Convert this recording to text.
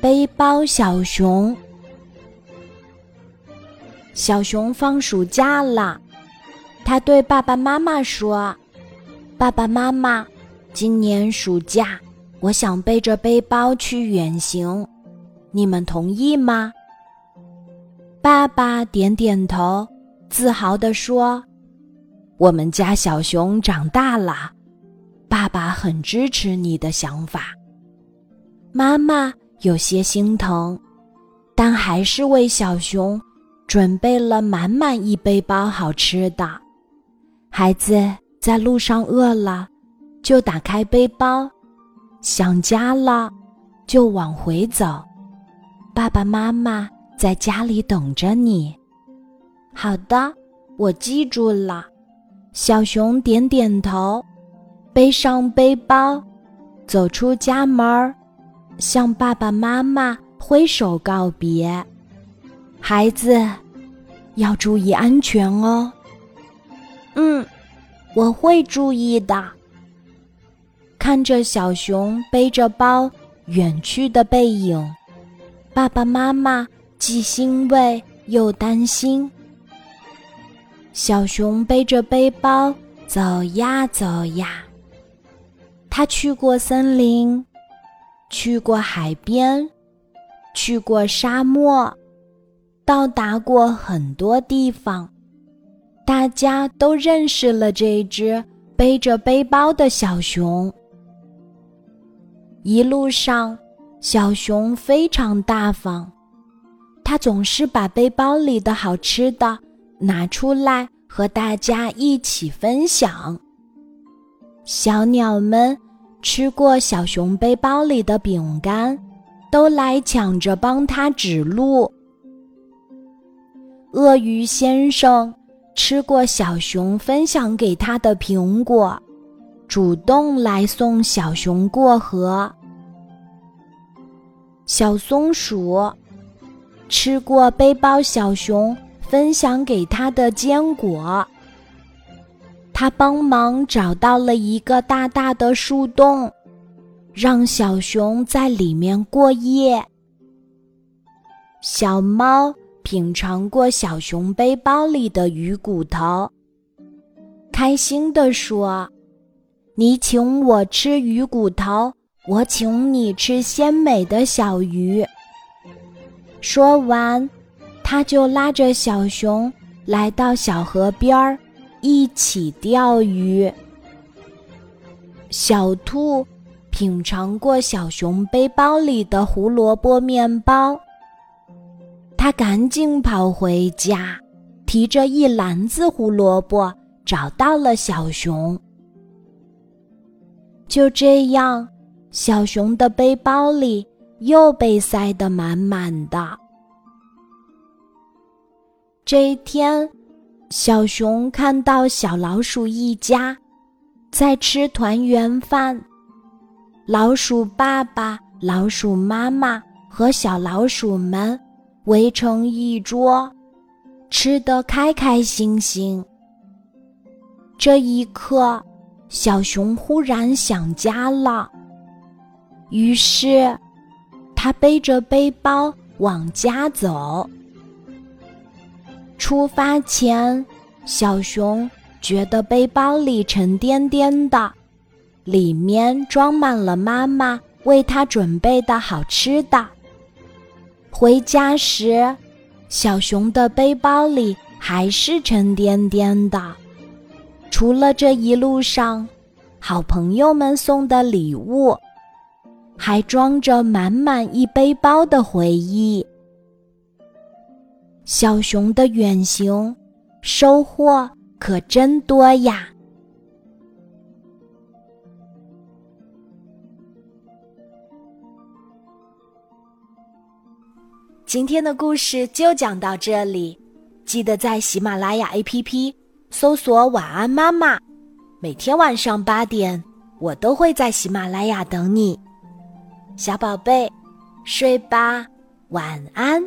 背包小熊，小熊放暑假了，他对爸爸妈妈说：“爸爸妈妈，今年暑假我想背着背包去远行，你们同意吗？”爸爸点点头，自豪地说：“我们家小熊长大了，爸爸很支持你的想法。”妈妈有些心疼，但还是为小熊准备了满满一背包好吃的。孩子在路上饿了，就打开背包；想家了，就往回走。爸爸妈妈。在家里等着你。好的，我记住了。小熊点点头，背上背包，走出家门儿，向爸爸妈妈挥手告别。孩子，要注意安全哦。嗯，我会注意的。看着小熊背着包远去的背影，爸爸妈妈。既欣慰又担心。小熊背着背包走呀走呀，他去过森林，去过海边，去过沙漠，到达过很多地方。大家都认识了这只背着背包的小熊。一路上，小熊非常大方。他总是把背包里的好吃的拿出来和大家一起分享。小鸟们吃过小熊背包里的饼干，都来抢着帮他指路。鳄鱼先生吃过小熊分享给他的苹果，主动来送小熊过河。小松鼠。吃过背包小熊分享给他的坚果，他帮忙找到了一个大大的树洞，让小熊在里面过夜。小猫品尝过小熊背包里的鱼骨头，开心地说：“你请我吃鱼骨头，我请你吃鲜美的小鱼。”说完，他就拉着小熊来到小河边儿，一起钓鱼。小兔品尝过小熊背包里的胡萝卜面包，他赶紧跑回家，提着一篮子胡萝卜找到了小熊。就这样，小熊的背包里。又被塞得满满的。这一天，小熊看到小老鼠一家在吃团圆饭，老鼠爸爸、老鼠妈妈和小老鼠们围成一桌，吃得开开心心。这一刻，小熊忽然想家了，于是。他背着背包往家走。出发前，小熊觉得背包里沉甸甸的，里面装满了妈妈为他准备的好吃的。回家时，小熊的背包里还是沉甸甸的，除了这一路上好朋友们送的礼物。还装着满满一背包的回忆。小熊的远行收获可真多呀！今天的故事就讲到这里，记得在喜马拉雅 APP 搜索“晚安妈妈”，每天晚上八点，我都会在喜马拉雅等你。小宝贝，睡吧，晚安。